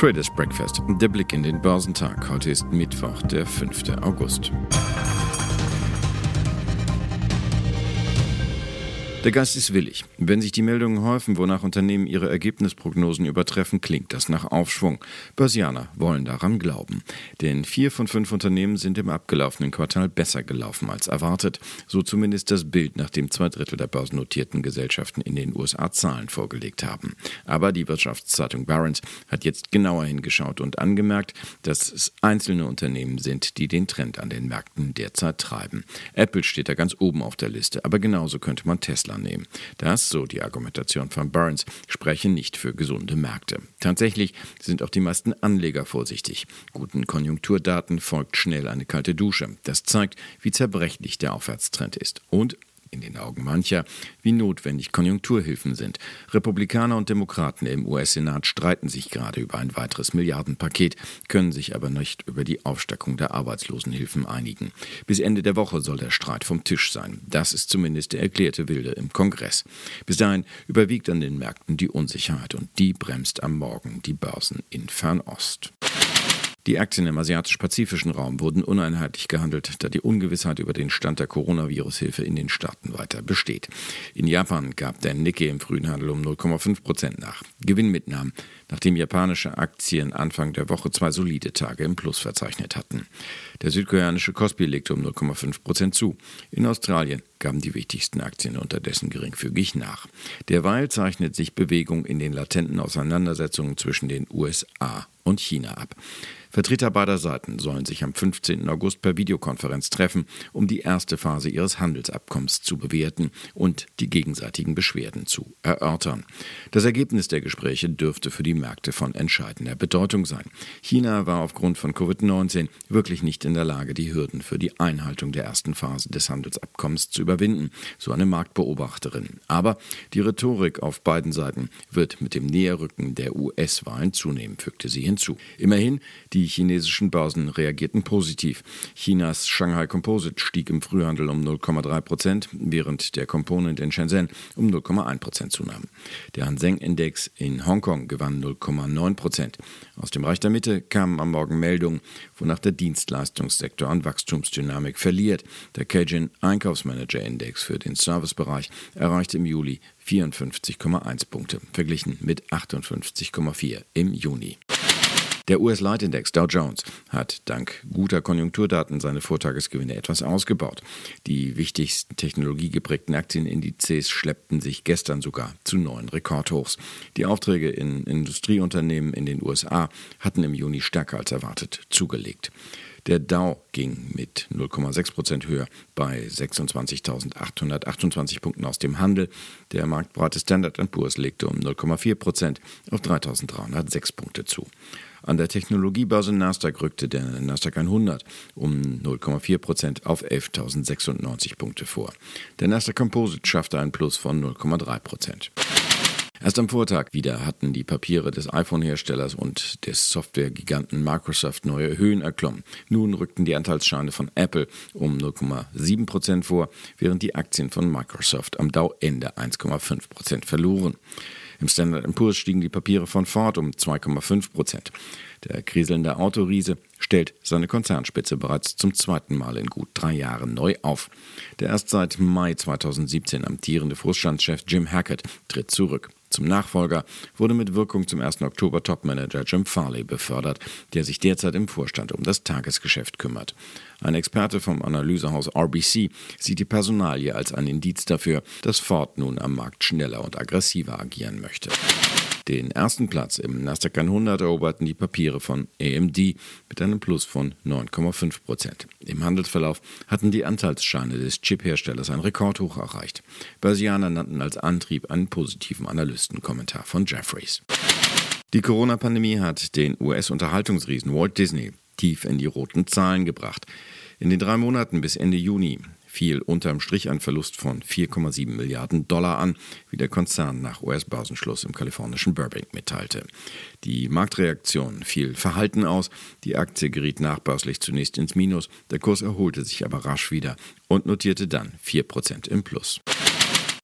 Traders Breakfast, der Blick in den Börsentag. Heute ist Mittwoch, der 5. August. Der Geist ist willig. Wenn sich die Meldungen häufen, wonach Unternehmen ihre Ergebnisprognosen übertreffen, klingt das nach Aufschwung. Börsianer wollen daran glauben. Denn vier von fünf Unternehmen sind im abgelaufenen Quartal besser gelaufen als erwartet. So zumindest das Bild, nachdem zwei Drittel der börsennotierten Gesellschaften in den USA Zahlen vorgelegt haben. Aber die Wirtschaftszeitung Barron's hat jetzt genauer hingeschaut und angemerkt, dass es einzelne Unternehmen sind, die den Trend an den Märkten derzeit treiben. Apple steht da ganz oben auf der Liste, aber genauso könnte man Tesla Tesla nehmen. Das, so die Argumentation von Burns, spreche nicht für gesunde Märkte. Tatsächlich sind auch die meisten Anleger vorsichtig. Guten Konjunkturdaten folgt schnell eine kalte Dusche. Das zeigt, wie zerbrechlich der Aufwärtstrend ist. Und in den Augen mancher, wie notwendig Konjunkturhilfen sind. Republikaner und Demokraten im US-Senat streiten sich gerade über ein weiteres Milliardenpaket, können sich aber nicht über die Aufstockung der Arbeitslosenhilfen einigen. Bis Ende der Woche soll der Streit vom Tisch sein. Das ist zumindest der erklärte Wilde im Kongress. Bis dahin überwiegt an den Märkten die Unsicherheit und die bremst am Morgen die Börsen in Fernost. Die Aktien im asiatisch-pazifischen Raum wurden uneinheitlich gehandelt, da die Ungewissheit über den Stand der Coronavirus-Hilfe in den Staaten weiter besteht. In Japan gab der Nikkei im frühen Handel um 0,5 Prozent nach. Gewinnmitnahmen, nachdem japanische Aktien Anfang der Woche zwei solide Tage im Plus verzeichnet hatten. Der südkoreanische Kospi legte um 0,5 Prozent zu. In Australien gaben die wichtigsten Aktien unterdessen geringfügig nach. Derweil zeichnet sich Bewegung in den latenten Auseinandersetzungen zwischen den USA und China ab. Vertreter beider Seiten sollen sich am 15. August per Videokonferenz treffen, um die erste Phase ihres Handelsabkommens zu bewerten und die gegenseitigen Beschwerden zu erörtern. Das Ergebnis der Gespräche dürfte für die Märkte von entscheidender Bedeutung sein. China war aufgrund von Covid-19 wirklich nicht in der Lage, die Hürden für die Einhaltung der ersten Phase des Handelsabkommens zu überwinden, so eine Marktbeobachterin. Aber die Rhetorik auf beiden Seiten wird mit dem Näherrücken der US-Wahlen zunehmen, fügte sie hinzu. Immerhin, die chinesischen Börsen reagierten positiv. Chinas Shanghai Composite stieg im Frühhandel um 0,3 Prozent, während der Component in Shenzhen um 0,1 Prozent zunahm. Der Hang-Seng-Index in Hongkong gewann 0,9 Prozent. Aus dem Reich der Mitte kamen am Morgen Meldungen, wonach der Dienstleistungssektor an Wachstumsdynamik verliert. Der Cajun Einkaufsmanager Index für den Servicebereich erreichte im Juli 54,1 Punkte, verglichen mit 58,4 im Juni. Der US-Leitindex Dow Jones hat dank guter Konjunkturdaten seine Vortagesgewinne etwas ausgebaut. Die wichtigsten technologiegeprägten Aktienindizes schleppten sich gestern sogar zu neuen Rekordhochs. Die Aufträge in Industrieunternehmen in den USA hatten im Juni stärker als erwartet zugelegt. Der Dow ging mit 0,6 Prozent höher bei 26.828 Punkten aus dem Handel. Der marktbreite Standard Poor's legte um 0,4 Prozent auf 3.306 Punkte zu. An der Technologiebörse Nasdaq rückte der Nasdaq 100 um 0,4 Prozent auf 11.096 Punkte vor. Der Nasdaq Composite schaffte ein Plus von 0,3 Prozent. Erst am Vortag wieder hatten die Papiere des iPhone-Herstellers und des Softwaregiganten Microsoft neue Höhen erklommen. Nun rückten die Anteilsscheine von Apple um 0,7 Prozent vor, während die Aktien von Microsoft am Dauende 1,5 Prozent verloren. Im Standard Poor's stiegen die Papiere von Ford um 2,5 Prozent. Der kriselnde Autoriese stellt seine Konzernspitze bereits zum zweiten Mal in gut drei Jahren neu auf. Der erst seit Mai 2017 amtierende Vorstandschef Jim Hackett tritt zurück. Zum Nachfolger wurde mit Wirkung zum 1. Oktober Topmanager Jim Farley befördert, der sich derzeit im Vorstand um das Tagesgeschäft kümmert. Ein Experte vom Analysehaus RBC sieht die Personalie als ein Indiz dafür, dass Ford nun am Markt schneller und aggressiver agieren möchte. Den ersten Platz im Nasdaq 100 eroberten die Papiere von AMD mit einem Plus von 9,5 Prozent. Im Handelsverlauf hatten die Anteilsscheine des Chip-Herstellers ein Rekordhoch erreicht. Börsianer nannten als Antrieb einen positiven Analystenkommentar von Jeffries. Die Corona-Pandemie hat den US-Unterhaltungsriesen Walt Disney tief in die roten Zahlen gebracht. In den drei Monaten bis Ende Juni fiel unterm Strich ein Verlust von 4,7 Milliarden Dollar an, wie der Konzern nach US-Börsenschluss im kalifornischen Burbank mitteilte. Die Marktreaktion fiel verhalten aus, die Aktie geriet nachbörslich zunächst ins Minus, der Kurs erholte sich aber rasch wieder und notierte dann 4% im Plus.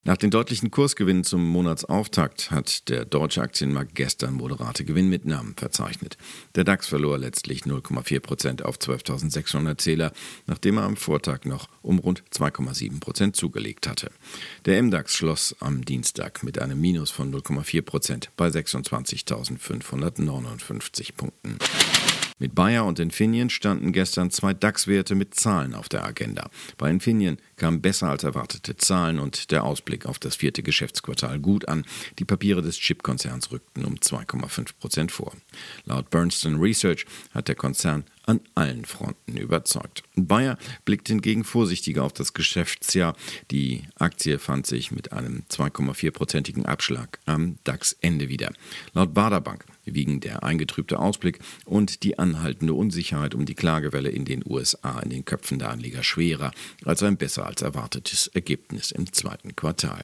Nach den deutlichen Kursgewinnen zum Monatsauftakt hat der deutsche Aktienmarkt gestern moderate Gewinnmitnahmen verzeichnet. Der DAX verlor letztlich 0,4 Prozent auf 12.600 Zähler, nachdem er am Vortag noch um rund 2,7 Prozent zugelegt hatte. Der MDAX schloss am Dienstag mit einem Minus von 0,4 Prozent bei 26.559 Punkten. Mit Bayer und Infineon standen gestern zwei DAX-Werte mit Zahlen auf der Agenda. Bei Infineon kamen besser als erwartete Zahlen und der Ausblick auf das vierte Geschäftsquartal gut an. Die Papiere des Chip-Konzerns rückten um 2,5 Prozent vor. Laut Bernstein Research hat der Konzern an allen Fronten überzeugt. Bayer blickt hingegen vorsichtiger auf das Geschäftsjahr. Die Aktie fand sich mit einem 2,4-prozentigen Abschlag am DAX-Ende wieder. Laut Baderbank wiegen der eingetrübte Ausblick und die anhaltende Unsicherheit um die Klagewelle in den USA in den Köpfen der Anleger schwerer als ein besser als erwartetes Ergebnis im zweiten Quartal.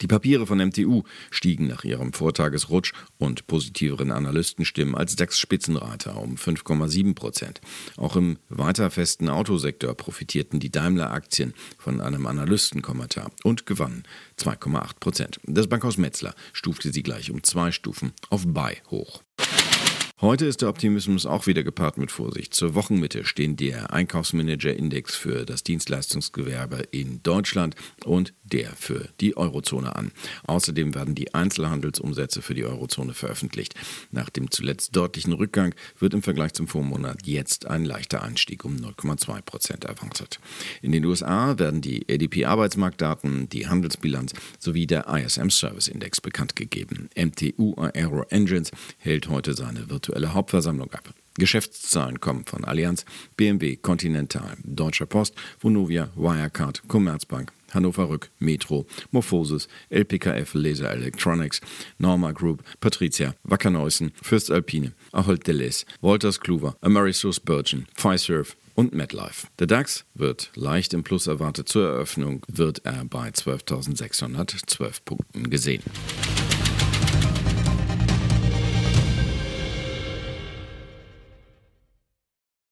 Die Papiere von MTU stiegen nach ihrem Vortagesrutsch und positiveren Analystenstimmen als DAX-Spitzenreiter um 5,7 Prozent. Auch im weiter festen Autosektor profitierten die Daimler-Aktien von einem Analystenkommentar und gewannen 2,8 Prozent. Das Bankhaus Metzler stufte sie gleich um zwei Stufen auf Buy hoch. Heute ist der Optimismus auch wieder gepaart mit Vorsicht. Zur Wochenmitte stehen der Einkaufsmanager-Index für das Dienstleistungsgewerbe in Deutschland und der für die Eurozone an. Außerdem werden die Einzelhandelsumsätze für die Eurozone veröffentlicht. Nach dem zuletzt deutlichen Rückgang wird im Vergleich zum Vormonat jetzt ein leichter Anstieg um 0,2 Prozent erwartet. In den USA werden die ADP-Arbeitsmarktdaten, die Handelsbilanz sowie der ISM Service Index bekannt gegeben. MTU Aero Engines hält heute seine virtuelle Hauptversammlung ab. Geschäftszahlen kommen von Allianz, BMW, Continental, Deutscher Post, Vonovia, Wirecard, Commerzbank, Hannover Rück, Metro, Morphosis, LPKF Laser Electronics, Norma Group, Patricia, Wacker Neusen, Fürst Alpine, Ahold Deleuze, Wolters Kluwer, Amerisource Bergen, Fiserv, und MetLife. Der DAX wird leicht im Plus erwartet. Zur Eröffnung wird er bei 12.612 Punkten gesehen.